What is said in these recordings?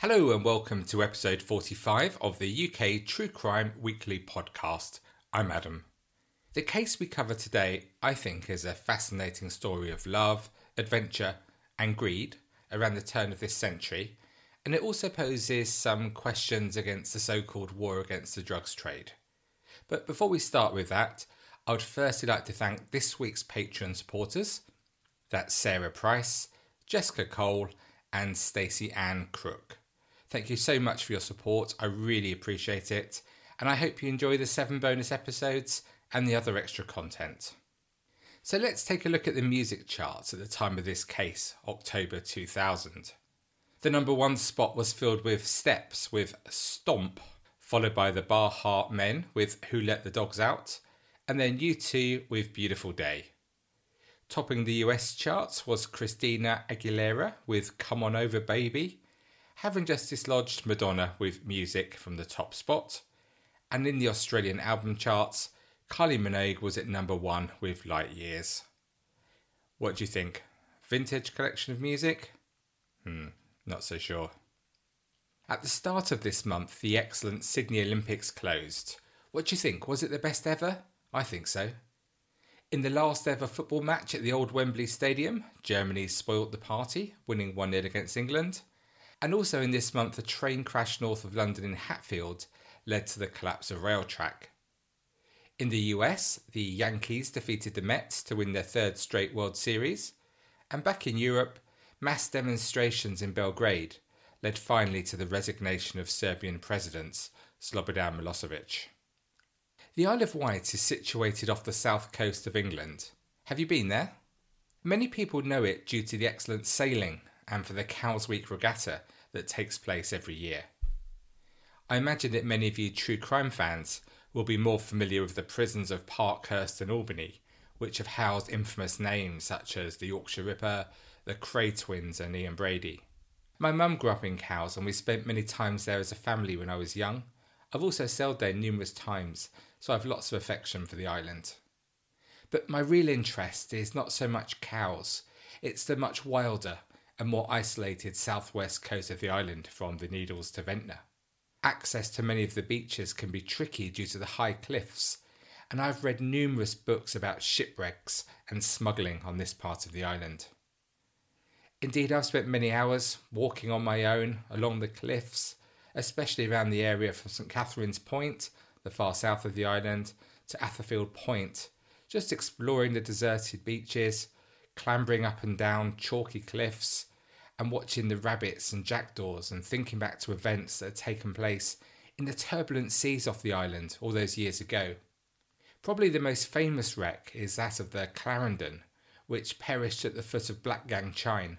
Hello and welcome to episode 45 of the UK True Crime Weekly podcast. I'm Adam. The case we cover today, I think, is a fascinating story of love, adventure, and greed around the turn of this century, and it also poses some questions against the so called war against the drugs trade. But before we start with that, I would firstly like to thank this week's Patreon supporters. That's Sarah Price, Jessica Cole, and Stacey Ann Crook. Thank you so much for your support. I really appreciate it. And I hope you enjoy the seven bonus episodes and the other extra content. So let's take a look at the music charts at the time of this case, October 2000. The number one spot was filled with Steps with Stomp, followed by the Baha Men with Who Let the Dogs Out, and then U2 with Beautiful Day. Topping the US charts was Christina Aguilera with Come On Over Baby, having just dislodged Madonna with Music from the top spot, and in the Australian album charts, Kylie Minogue was at number one with Light Years. What do you think? Vintage collection of music? Hmm, not so sure. At the start of this month, the excellent Sydney Olympics closed. What do you think? Was it the best ever? I think so. In the last ever football match at the old Wembley Stadium, Germany spoilt the party, winning 1 0 against England. And also in this month, a train crash north of London in Hatfield led to the collapse of Railtrack. In the US, the Yankees defeated the Mets to win their third straight World Series. And back in Europe, mass demonstrations in Belgrade led finally to the resignation of Serbian President Slobodan Milosevic. The Isle of Wight is situated off the south coast of England. Have you been there? Many people know it due to the excellent sailing and for the Cowes Week regatta that takes place every year. I imagine that many of you true crime fans will be more familiar with the prisons of Parkhurst and Albany, which have housed infamous names such as the Yorkshire Ripper, the Kray twins, and Ian Brady. My mum grew up in Cowes and we spent many times there as a family when I was young. I've also sailed there numerous times so I've lots of affection for the island. But my real interest is not so much Cowes, it's the much wilder and more isolated southwest coast of the island from the Needles to Ventnor. Access to many of the beaches can be tricky due to the high cliffs, and I've read numerous books about shipwrecks and smuggling on this part of the island. Indeed, I've spent many hours walking on my own along the cliffs, especially around the area from St Catherine's Point the far south of the island, to Atherfield Point, just exploring the deserted beaches, clambering up and down chalky cliffs, and watching the rabbits and jackdaws and thinking back to events that had taken place in the turbulent seas off the island all those years ago. Probably the most famous wreck is that of the Clarendon, which perished at the foot of Blackgang Chine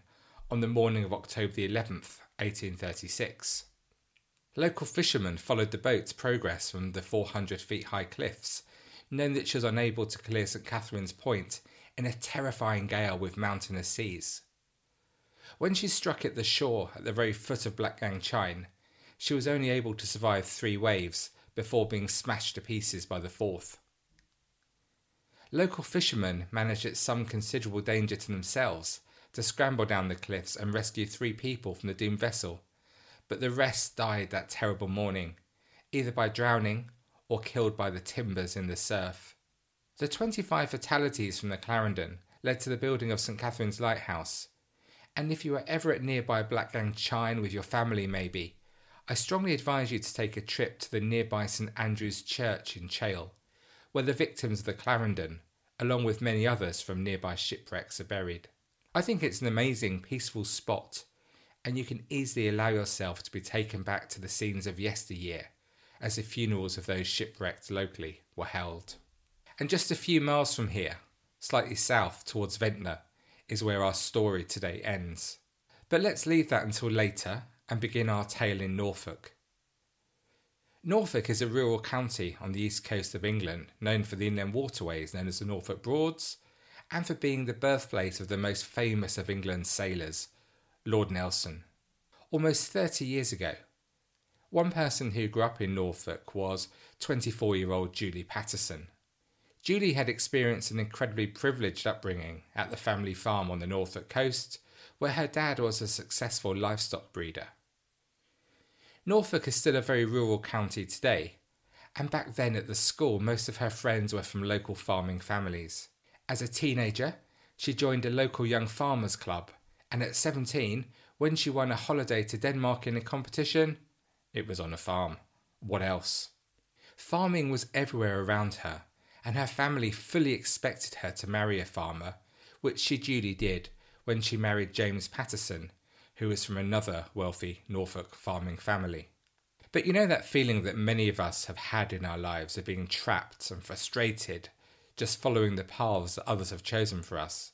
on the morning of October the 11th, 1836. Local fishermen followed the boat's progress from the 400 feet high cliffs, knowing that she was unable to clear St Catherine's Point in a terrifying gale with mountainous seas. When she struck at the shore at the very foot of Blackgang Chine, she was only able to survive three waves before being smashed to pieces by the fourth. Local fishermen managed at some considerable danger to themselves to scramble down the cliffs and rescue three people from the doomed vessel but the rest died that terrible morning, either by drowning or killed by the timbers in the surf. The 25 fatalities from the Clarendon led to the building of St Catherine's Lighthouse, and if you are ever at nearby Blackgang Chine with your family, maybe, I strongly advise you to take a trip to the nearby St Andrew's Church in Chale, where the victims of the Clarendon, along with many others from nearby shipwrecks, are buried. I think it's an amazing, peaceful spot and you can easily allow yourself to be taken back to the scenes of yesteryear as the funerals of those shipwrecked locally were held. And just a few miles from here, slightly south towards Ventnor, is where our story today ends. But let's leave that until later and begin our tale in Norfolk. Norfolk is a rural county on the east coast of England, known for the inland waterways known as the Norfolk Broads, and for being the birthplace of the most famous of England's sailors, Lord Nelson. Almost 30 years ago, one person who grew up in Norfolk was 24 year old Julie Patterson. Julie had experienced an incredibly privileged upbringing at the family farm on the Norfolk coast, where her dad was a successful livestock breeder. Norfolk is still a very rural county today, and back then at the school, most of her friends were from local farming families. As a teenager, she joined a local young farmers club, and at 17, when she won a holiday to Denmark in a competition, it was on a farm. What else? Farming was everywhere around her, and her family fully expected her to marry a farmer, which she duly did when she married James Patterson, who was from another wealthy Norfolk farming family. But you know that feeling that many of us have had in our lives of being trapped and frustrated, just following the paths that others have chosen for us?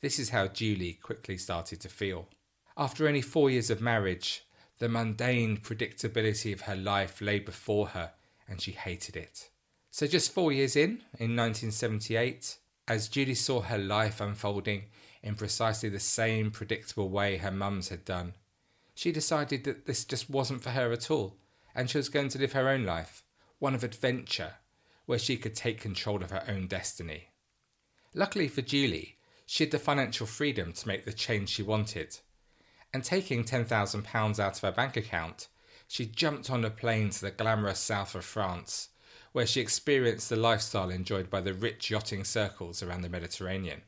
This is how Julie quickly started to feel. After only four years of marriage, the mundane predictability of her life lay before her, and she hated it. So, just four years in, in 1978, as Julie saw her life unfolding in precisely the same predictable way her mum's had done. She decided that this just wasn't for her at all, and she was going to live her own life, one of adventure, where she could take control of her own destiny. Luckily for Julie, she had the financial freedom to make the change she wanted. And taking £10,000 out of her bank account, she jumped on a plane to the glamorous south of France, where she experienced the lifestyle enjoyed by the rich yachting circles around the Mediterranean.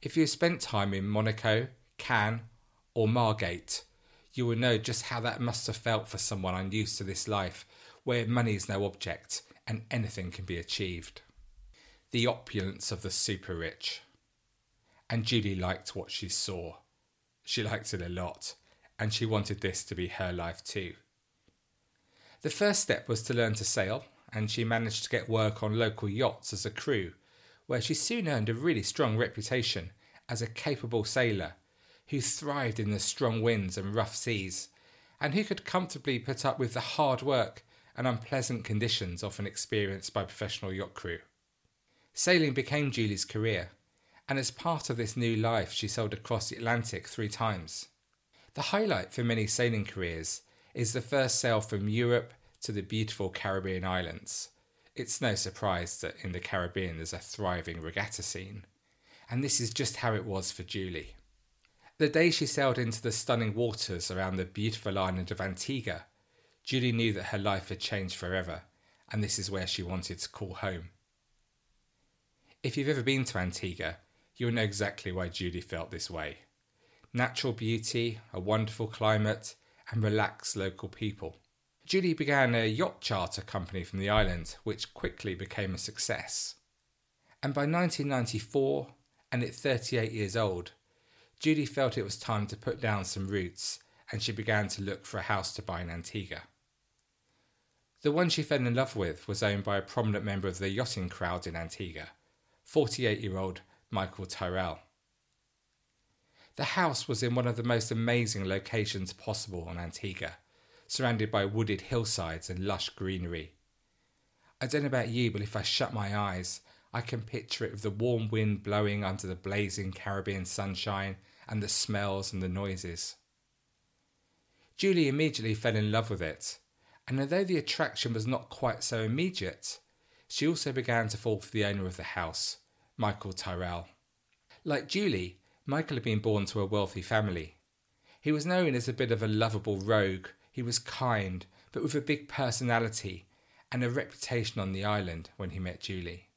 If you spent time in Monaco, Cannes, or Margate, you will know just how that must have felt for someone unused to this life, where money is no object and anything can be achieved. The opulence of the super rich. And Julie liked what she saw. She liked it a lot, and she wanted this to be her life too. The first step was to learn to sail, and she managed to get work on local yachts as a crew where she soon earned a really strong reputation as a capable sailor who thrived in the strong winds and rough seas, and who could comfortably put up with the hard work and unpleasant conditions often experienced by professional yacht crew. Sailing became Julie's career, and as part of this new life, she sailed across the Atlantic three times. The highlight for many sailing careers is the first sail from Europe to the beautiful Caribbean islands, it's no surprise that in the Caribbean there's a thriving regatta scene, and this is just how it was for Julie. The day she sailed into the stunning waters around the beautiful island of Antigua, Julie knew that her life had changed forever, and this is where she wanted to call home. If you've ever been to Antigua, you'll know exactly why Julie felt this way. Natural beauty, a wonderful climate, and relaxed local people. Julie began a yacht charter company from the island, which quickly became a success. And by 1994, and at 38 years old, Julie felt it was time to put down some roots and she began to look for a house to buy in Antigua. The one she fell in love with was owned by a prominent member of the yachting crowd in Antigua, 48 year old Michael Tyrrell. The house was in one of the most amazing locations possible on Antigua surrounded by wooded hillsides and lush greenery. I don't know about you, but if I shut my eyes, I can picture it with the warm wind blowing under the blazing Caribbean sunshine and the smells and the noises. Julie immediately fell in love with it, and although the attraction was not quite so immediate, she also began to fall for the owner of the house, Michael Tyrrell. Like Julie, Michael had been born to a wealthy family. He was known as a bit of a lovable rogue he was kind, but with a big personality and a reputation on the island when he met Julie.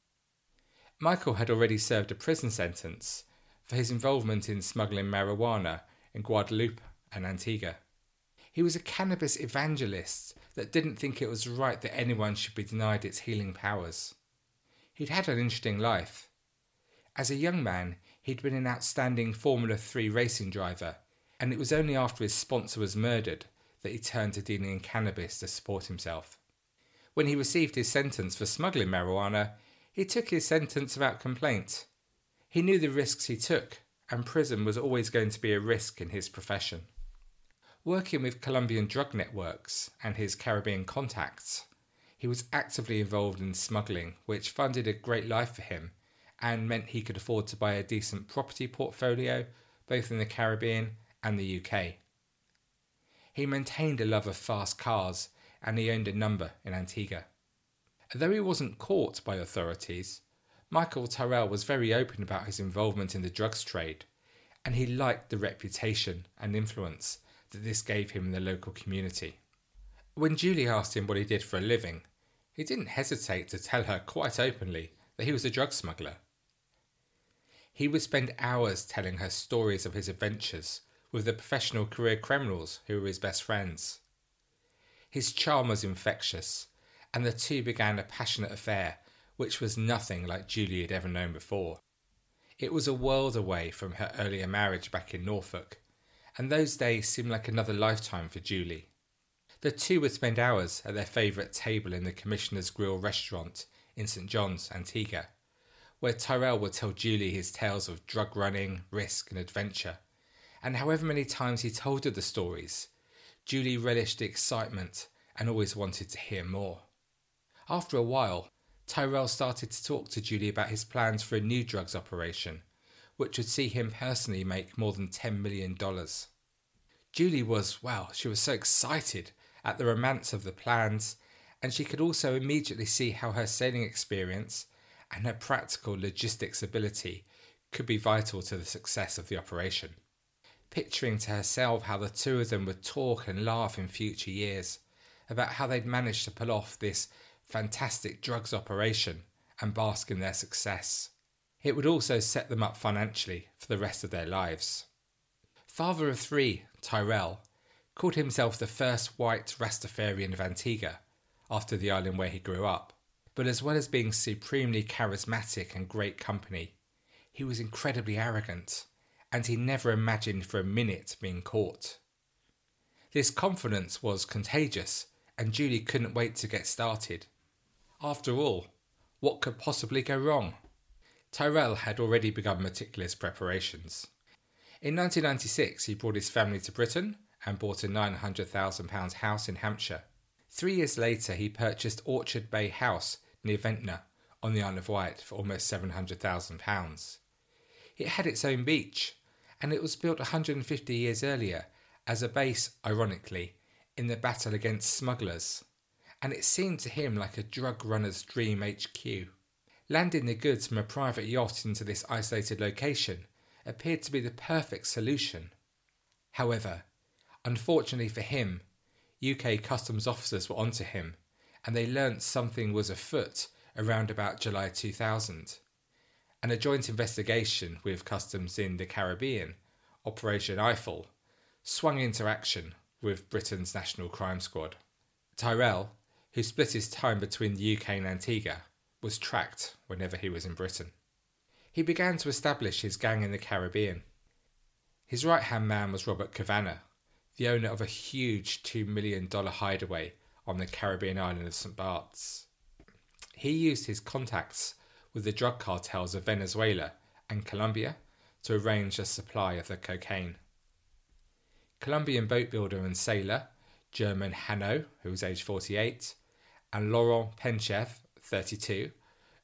Michael had already served a prison sentence for his involvement in smuggling marijuana in Guadeloupe and Antigua. He was a cannabis evangelist that didn't think it was right that anyone should be denied its healing powers. He'd had an interesting life. As a young man, he'd been an outstanding Formula 3 racing driver, and it was only after his sponsor was murdered that he turned to dealing in cannabis to support himself. When he received his sentence for smuggling marijuana, he took his sentence without complaint. He knew the risks he took, and prison was always going to be a risk in his profession. Working with Colombian drug networks and his Caribbean contacts, he was actively involved in smuggling, which funded a great life for him and meant he could afford to buy a decent property portfolio both in the Caribbean and the UK. He maintained a love of fast cars and he owned a number in Antigua. Though he wasn't caught by authorities, Michael Tyrrell was very open about his involvement in the drugs trade, and he liked the reputation and influence that this gave him in the local community. When Julie asked him what he did for a living, he didn't hesitate to tell her quite openly that he was a drug smuggler. He would spend hours telling her stories of his adventures with the professional career criminals who were his best friends. His charm was infectious, and the two began a passionate affair which was nothing like Julie had ever known before. It was a world away from her earlier marriage back in Norfolk, and those days seemed like another lifetime for Julie. The two would spend hours at their favourite table in the Commissioner's Grill restaurant in St John's, Antigua, where Tyrell would tell Julie his tales of drug running, risk, and adventure. And however many times he told her the stories, Julie relished the excitement and always wanted to hear more. After a while, Tyrell started to talk to Julie about his plans for a new drugs operation, which would see him personally make more than $10 million. Julie was, well, she was so excited at the romance of the plans, and she could also immediately see how her sailing experience and her practical logistics ability could be vital to the success of the operation. Picturing to herself how the two of them would talk and laugh in future years about how they'd managed to pull off this fantastic drugs operation and bask in their success. It would also set them up financially for the rest of their lives. Father of three, Tyrell, called himself the first white Rastafarian of Antigua after the island where he grew up. But as well as being supremely charismatic and great company, he was incredibly arrogant, and he never imagined for a minute being caught. This confidence was contagious, and Julie couldn't wait to get started. After all, what could possibly go wrong? Tyrell had already begun meticulous preparations. In 1996, he brought his family to Britain and bought a £900,000 house in Hampshire. Three years later, he purchased Orchard Bay House near Ventnor on the Isle of Wight for almost £700,000. It had its own beach, and it was built 150 years earlier as a base, ironically, in the battle against smugglers, and it seemed to him like a drug runner's dream HQ. Landing the goods from a private yacht into this isolated location appeared to be the perfect solution. However, unfortunately for him, UK customs officers were onto him, and they learnt something was afoot around about July 2000. And a joint investigation with customs in the Caribbean, Operation Eiffel, swung into action with Britain's National Crime Squad. Tyrell, who split his time between the UK and Antigua, was tracked whenever he was in Britain. He began to establish his gang in the Caribbean. His right hand man was Robert Cavanagh, the owner of a huge $2 million hideaway on the Caribbean island of St. Bart's. He used his contacts with the drug cartels of Venezuela and Colombia to arrange a supply of the cocaine. Colombian boat builder and sailor German Hanno, who was aged 48, and Laurent Penchev, 32,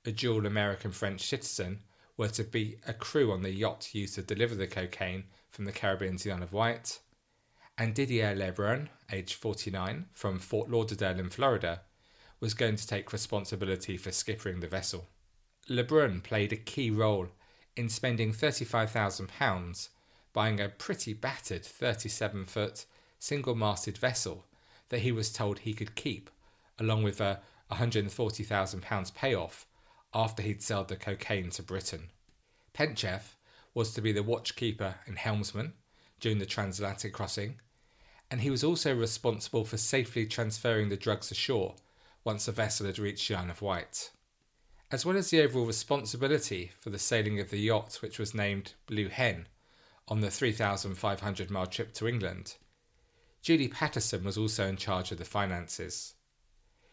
a dual American French citizen, were to be a crew on the yacht used to deliver the cocaine from the Caribbean to the Isle of Wight. And Didier Lebrun, aged 49, from Fort Lauderdale in Florida, was going to take responsibility for skippering the vessel. Lebrun played a key role in spending £35,000 buying a pretty battered 37 foot single masted vessel that he was told he could keep, along with a £140,000 payoff after he'd sold the cocaine to Britain. Penchev was to be the watchkeeper and helmsman during the transatlantic crossing, and he was also responsible for safely transferring the drugs ashore once the vessel had reached the Isle of Wight. As well as the overall responsibility for the sailing of the yacht, which was named Blue Hen, on the 3,500 mile trip to England, Julie Patterson was also in charge of the finances.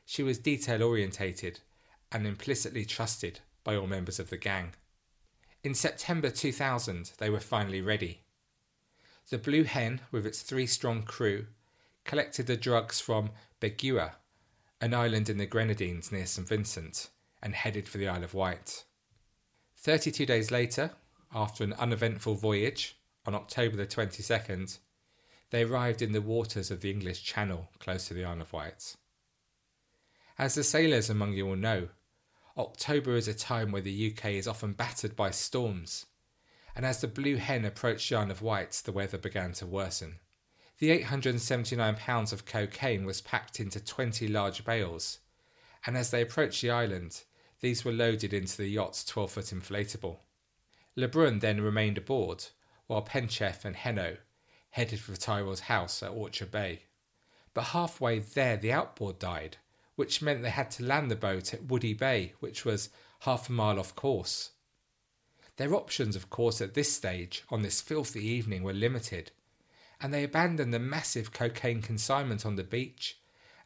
She was detail orientated and implicitly trusted by all members of the gang. In September 2000, they were finally ready. The Blue Hen, with its three strong crew, collected the drugs from Bequia, an island in the Grenadines near St Vincent, and headed for the Isle of Wight. 32 days later, after an uneventful voyage, on October the 22nd, they arrived in the waters of the English Channel close to the Isle of Wight. As the sailors among you will know, October is a time where the UK is often battered by storms, and as the Blue Hen approached the Isle of Wight, the weather began to worsen. The 879 pounds of cocaine was packed into 20 large bales, and as they approached the island, these were loaded into the yacht's 12 foot inflatable. Lebrun then remained aboard, while Penchef and Heno headed for Tyrell's house at Orchard Bay. But halfway there, the outboard died, which meant they had to land the boat at Woody Bay, which was half a mile off course. Their options, of course, at this stage, on this filthy evening, were limited, and they abandoned the massive cocaine consignment on the beach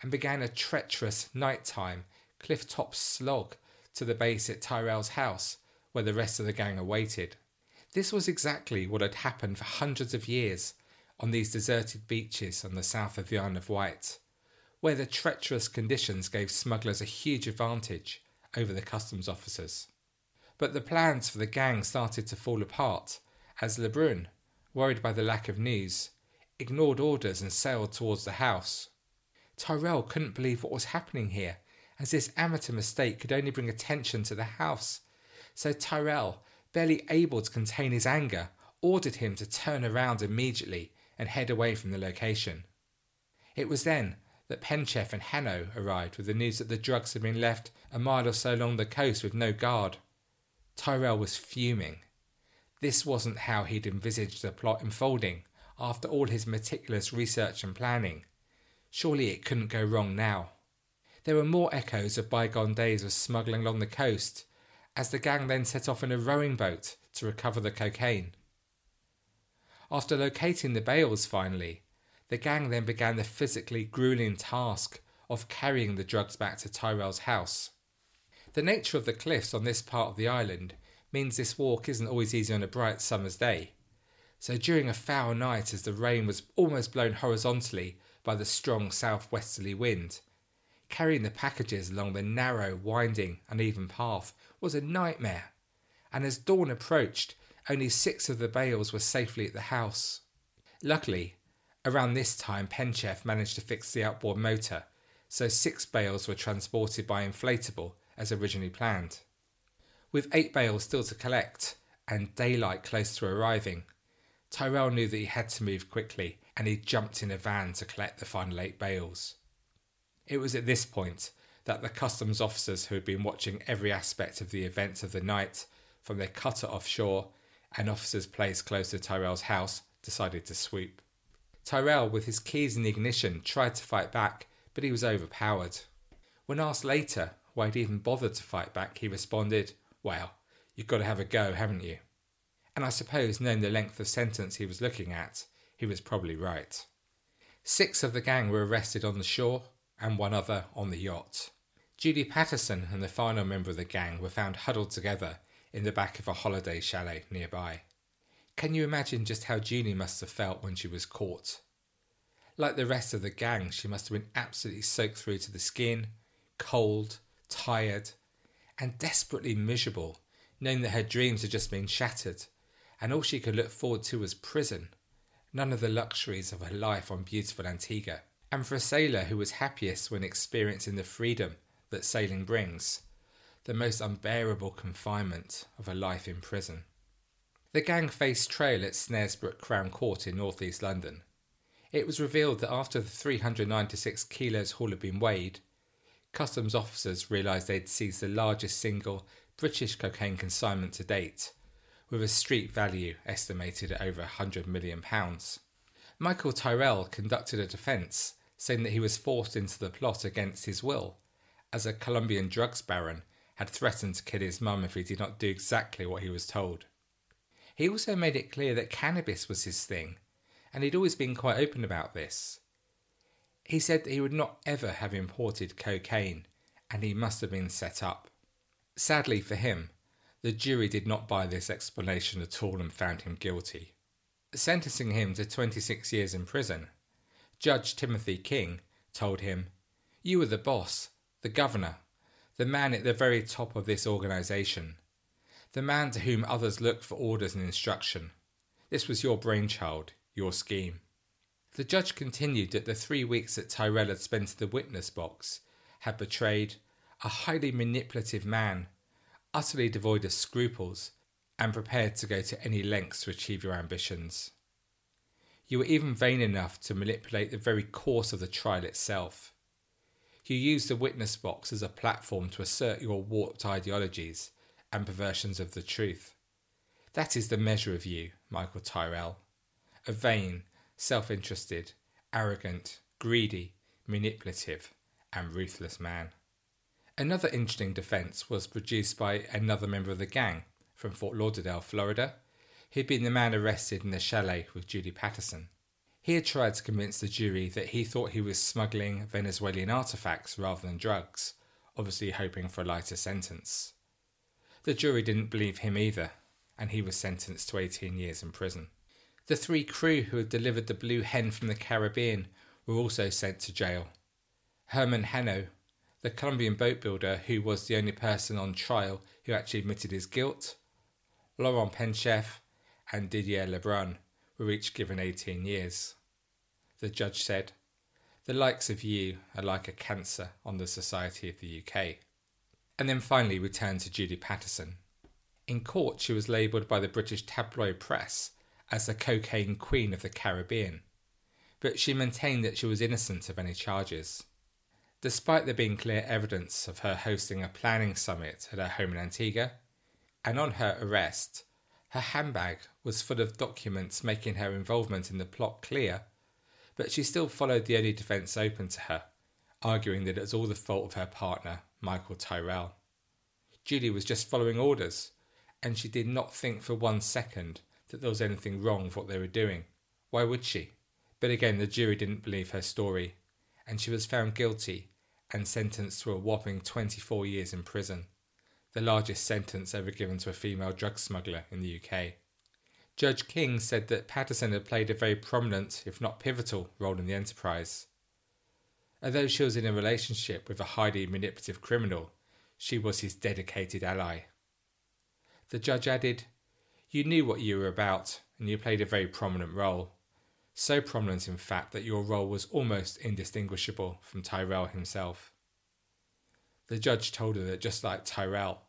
and began a treacherous nighttime cliff top slog to the base at Tyrell's house, where the rest of the gang awaited. This was exactly what had happened for hundreds of years on these deserted beaches on the south of the Isle of Wight, where the treacherous conditions gave smugglers a huge advantage over the customs officers. But the plans for the gang started to fall apart as Lebrun, worried by the lack of news, ignored orders and sailed towards the house. Tyrell couldn't believe what was happening here, as this amateur mistake could only bring attention to the house. So Tyrell, barely able to contain his anger, ordered him to turn around immediately and head away from the location. It was then that Penchef and Hanno arrived with the news that the drugs had been left a mile or so along the coast with no guard. Tyrell was fuming. This wasn't how he'd envisaged the plot unfolding after all his meticulous research and planning. Surely it couldn't go wrong now. There were more echoes of bygone days of smuggling along the coast, as the gang then set off in a rowing boat to recover the cocaine. After locating the bales finally, the gang then began the physically grueling task of carrying the drugs back to Tyrell's house. The nature of the cliffs on this part of the island means this walk isn't always easy on a bright summer's day. So during a foul night, as the rain was almost blown horizontally by the strong southwesterly wind, carrying the packages along the narrow, winding, uneven path was a nightmare. And as dawn approached, only six of the bales were safely at the house. Luckily, around this time, Penchef managed to fix the outboard motor, so six bales were transported by inflatable as originally planned. With eight bales still to collect and daylight close to arriving, Tyrell knew that he had to move quickly and he jumped in a van to collect the final eight bales. It was at this point that the customs officers who had been watching every aspect of the events of the night from their cutter offshore and officers placed close to Tyrell's house decided to swoop. Tyrell, with his keys in the ignition, tried to fight back, but he was overpowered. When asked later why he'd even bothered to fight back, he responded, Well, you've got to have a go, haven't you? And I suppose, knowing the length of sentence he was looking at, he was probably right. Six of the gang were arrested on the shore, and one other on the yacht. Judy Patterson and the final member of the gang were found huddled together in the back of a holiday chalet nearby. Can you imagine just how Julie must have felt when she was caught? Like the rest of the gang, she must have been absolutely soaked through to the skin, cold, tired, and desperately miserable, knowing that her dreams had just been shattered, and all she could look forward to was prison, none of the luxuries of her life on beautiful Antigua. And for a sailor who was happiest when experiencing the freedom that sailing brings, the most unbearable confinement of a life in prison. The gang faced trial at Snaresbrook Crown Court in North East London. It was revealed that after the 396 kilos haul had been weighed, customs officers realised they'd seized the largest single British cocaine consignment to date, with a street value estimated at over £100 million. Michael Tyrell conducted a defence, saying that he was forced into the plot against his will, as a Colombian drugs baron had threatened to kill his mum if he did not do exactly what he was told. He also made it clear that cannabis was his thing, and he'd always been quite open about this. He said that he would not ever have imported cocaine, and he must have been set up. Sadly for him, the jury did not buy this explanation at all and found him guilty. Sentencing him to 26 years in prison, Judge Timothy King told him, You are the boss, the governor, the man at the very top of this organisation, the man to whom others look for orders and instruction. This was your brainchild, your scheme. The judge continued that the three weeks that Tyrell had spent in the witness box had betrayed a highly manipulative man, utterly devoid of scruples, and prepared to go to any lengths to achieve your ambitions. You were even vain enough to manipulate the very course of the trial itself. You used the witness box as a platform to assert your warped ideologies and perversions of the truth. That is the measure of you, Michael Tyrrell. A vain, self interested, arrogant, greedy, manipulative, and ruthless man. Another interesting defense was produced by another member of the gang from Fort Lauderdale, Florida, who'd been the man arrested in the chalet with Judy Patterson. He had tried to convince the jury that he thought he was smuggling Venezuelan artifacts rather than drugs, obviously hoping for a lighter sentence. The jury didn't believe him either, and he was sentenced to 18 years in prison. The three crew who had delivered the blue hen from the Caribbean were also sent to jail. Herman Hano, the Colombian boat builder who was the only person on trial who actually admitted his guilt, Laurent Penchef, and Didier Lebrun were each given 18 years. The judge said, The likes of you are like a cancer on the society of the UK. And then finally we turn to Judy Patterson. In court, she was labelled by the British tabloid press as the cocaine queen of the Caribbean, but she maintained that she was innocent of any charges. Despite there being clear evidence of her hosting a planning summit at her home in Antigua, and on her arrest, her handbag was full of documents making her involvement in the plot clear, but she still followed the only defence open to her, arguing that it was all the fault of her partner, Michael Tyrrell. Judy was just following orders, and she did not think for one second that there was anything wrong with what they were doing. Why would she? But again, the jury didn't believe her story, and she was found guilty and sentenced to a whopping 24 years in prison, the largest sentence ever given to a female drug smuggler in the UK. Judge King said that Patterson had played a very prominent, if not pivotal, role in the enterprise. Although she was in a relationship with a highly manipulative criminal, she was his dedicated ally. The judge added, You knew what you were about, and you played a very prominent role. So prominent, in fact, that your role was almost indistinguishable from Tyrrell himself. The judge told her that just like Tyrrell,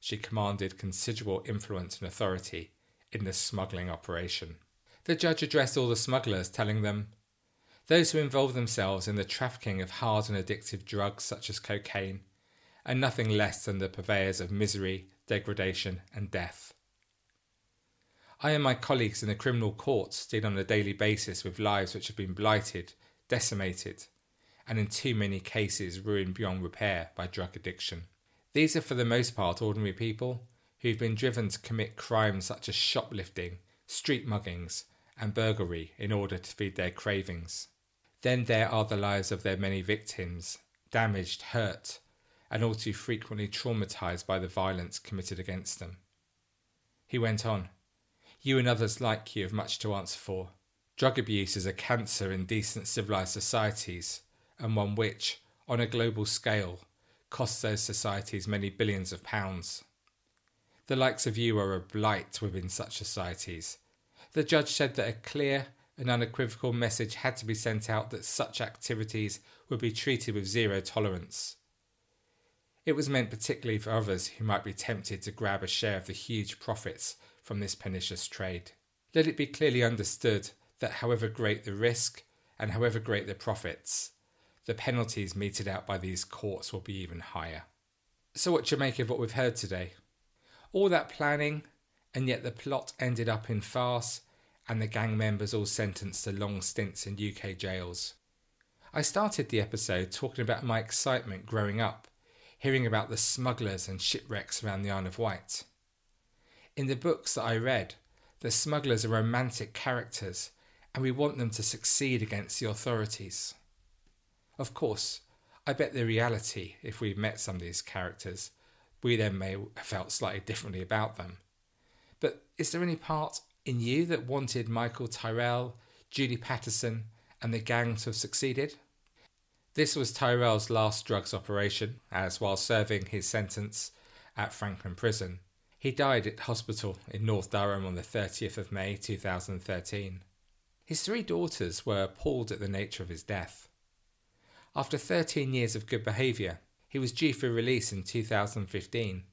she commanded considerable influence and authority in the smuggling operation. The judge addressed all the smugglers, telling them, Those who involve themselves in the trafficking of hard and addictive drugs such as cocaine are nothing less than the purveyors of misery, degradation, and death. I and my colleagues in the criminal courts deal on a daily basis with lives which have been blighted, decimated, and in too many cases ruined beyond repair by drug addiction. These are for the most part ordinary people who've been driven to commit crimes such as shoplifting, street muggings, and burglary in order to feed their cravings. Then there are the lives of their many victims, damaged, hurt, and all too frequently traumatized by the violence committed against them. He went on. You and others like you have much to answer for. Drug abuse is a cancer in decent civilized societies, and one which, on a global scale, costs those societies many billions of pounds. The likes of you are a blight within such societies. The judge said that a clear and unequivocal message had to be sent out that such activities would be treated with zero tolerance. It was meant particularly for others who might be tempted to grab a share of the huge profits from this pernicious trade. Let it be clearly understood that however great the risk and however great the profits, the penalties meted out by these courts will be even higher. So, what do you make of what we've heard today? All that planning, and yet the plot ended up in farce, and the gang members all sentenced to long stints in UK jails. I started the episode talking about my excitement growing up, hearing about the smugglers and shipwrecks around the Isle of Wight. In the books that I read, the smugglers are romantic characters, and we want them to succeed against the authorities. Of course, I bet the reality, if we met some of these characters, we then may have felt slightly differently about them. But is there any part in you that wanted Michael Tyrrell, Judy Patterson, and the gang to have succeeded? This was Tyrrell's last drugs operation, as while serving his sentence at Frankland Prison, he died at hospital in North Durham on the 30th of May 2013. His three daughters were appalled at the nature of his death. After 13 years of good behaviour, he was due for release in 2015,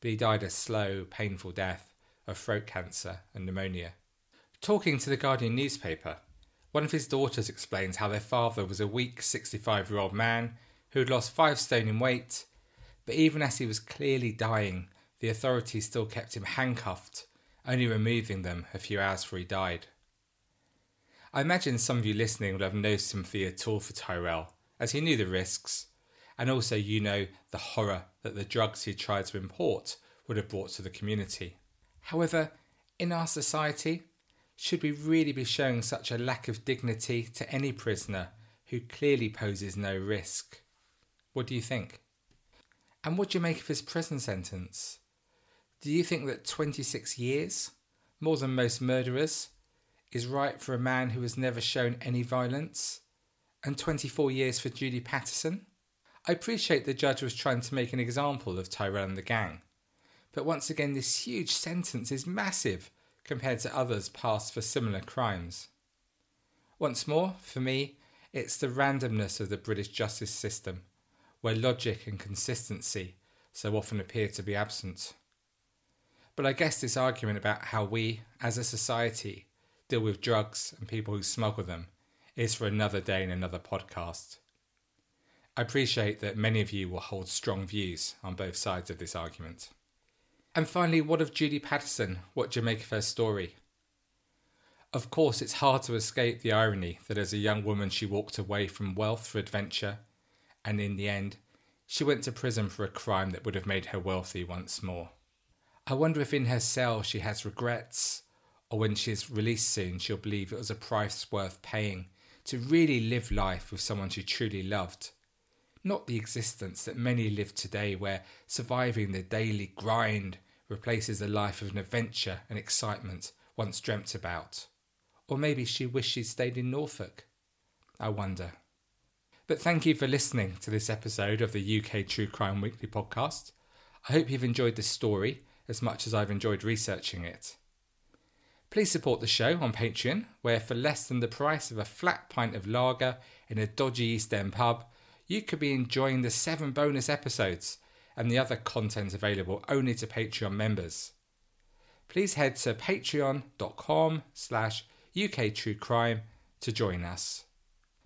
but he died a slow, painful death of throat cancer and pneumonia. Talking to the Guardian newspaper, One of his daughters explains how their father was a weak 65 year old man who had lost five stone in weight, but even as he was clearly dying, the authorities still kept him handcuffed, only removing them a few hours before he died. I imagine some of you listening will have no sympathy at all for Tyrell, as he knew the risks, and also you know the horror that the drugs he tried to import would have brought to the community. However, in our society, should we really be showing such a lack of dignity to any prisoner who clearly poses no risk? What do you think? And what do you make of his prison sentence? Do you think that 26 years, more than most murderers, is right for a man who has never shown any violence? And 24 years for Judy Patterson? I appreciate the judge was trying to make an example of Tyrell and the gang, but once again, this huge sentence is massive compared to others passed for similar crimes. Once more, for me, it's the randomness of the British justice system, where logic and consistency so often appear to be absent. But I guess this argument about how we, as a society, deal with drugs and people who smuggle them is for another day in another podcast. I appreciate that many of you will hold strong views on both sides of this argument. And finally, what of Judy Patterson? What of her story? Of course, it's hard to escape the irony that as a young woman she walked away from wealth for adventure, and in the end, she went to prison for a crime that would have made her wealthy once more. I wonder if in her cell she has regrets, or when she is released soon, she'll believe it was a price worth paying to really live life with someone she truly loved not the existence that many live today where surviving the daily grind replaces a life of an adventure and excitement once dreamt about. Or maybe she wished she'd stayed in Norfolk. I wonder. But thank you for listening to this episode of the UK True Crime Weekly podcast. I hope you've enjoyed this story as much as I've enjoyed researching it. Please support the show on Patreon, where for less than the price of a flat pint of lager in a dodgy East End pub, you could be enjoying the seven bonus episodes and the other content available only to Patreon members. Please head to patreon.com slash uktruecrime to join us.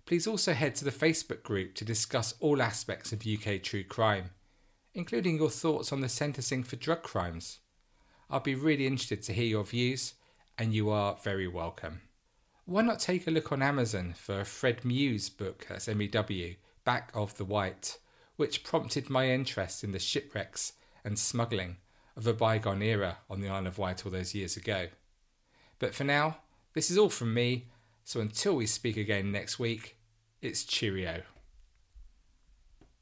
Please also head to the Facebook group to discuss all aspects of UK true crime, including your thoughts on the sentencing for drug crimes. I'll be really interested to hear your views, and you are very welcome. Why not take a look on Amazon for Fred Mews book, that's MEW, Back of the Wight, which prompted my interest in the shipwrecks and smuggling of a bygone era on the Isle of Wight all those years ago. But for now, this is all from me, so until we speak again next week, it's cheerio.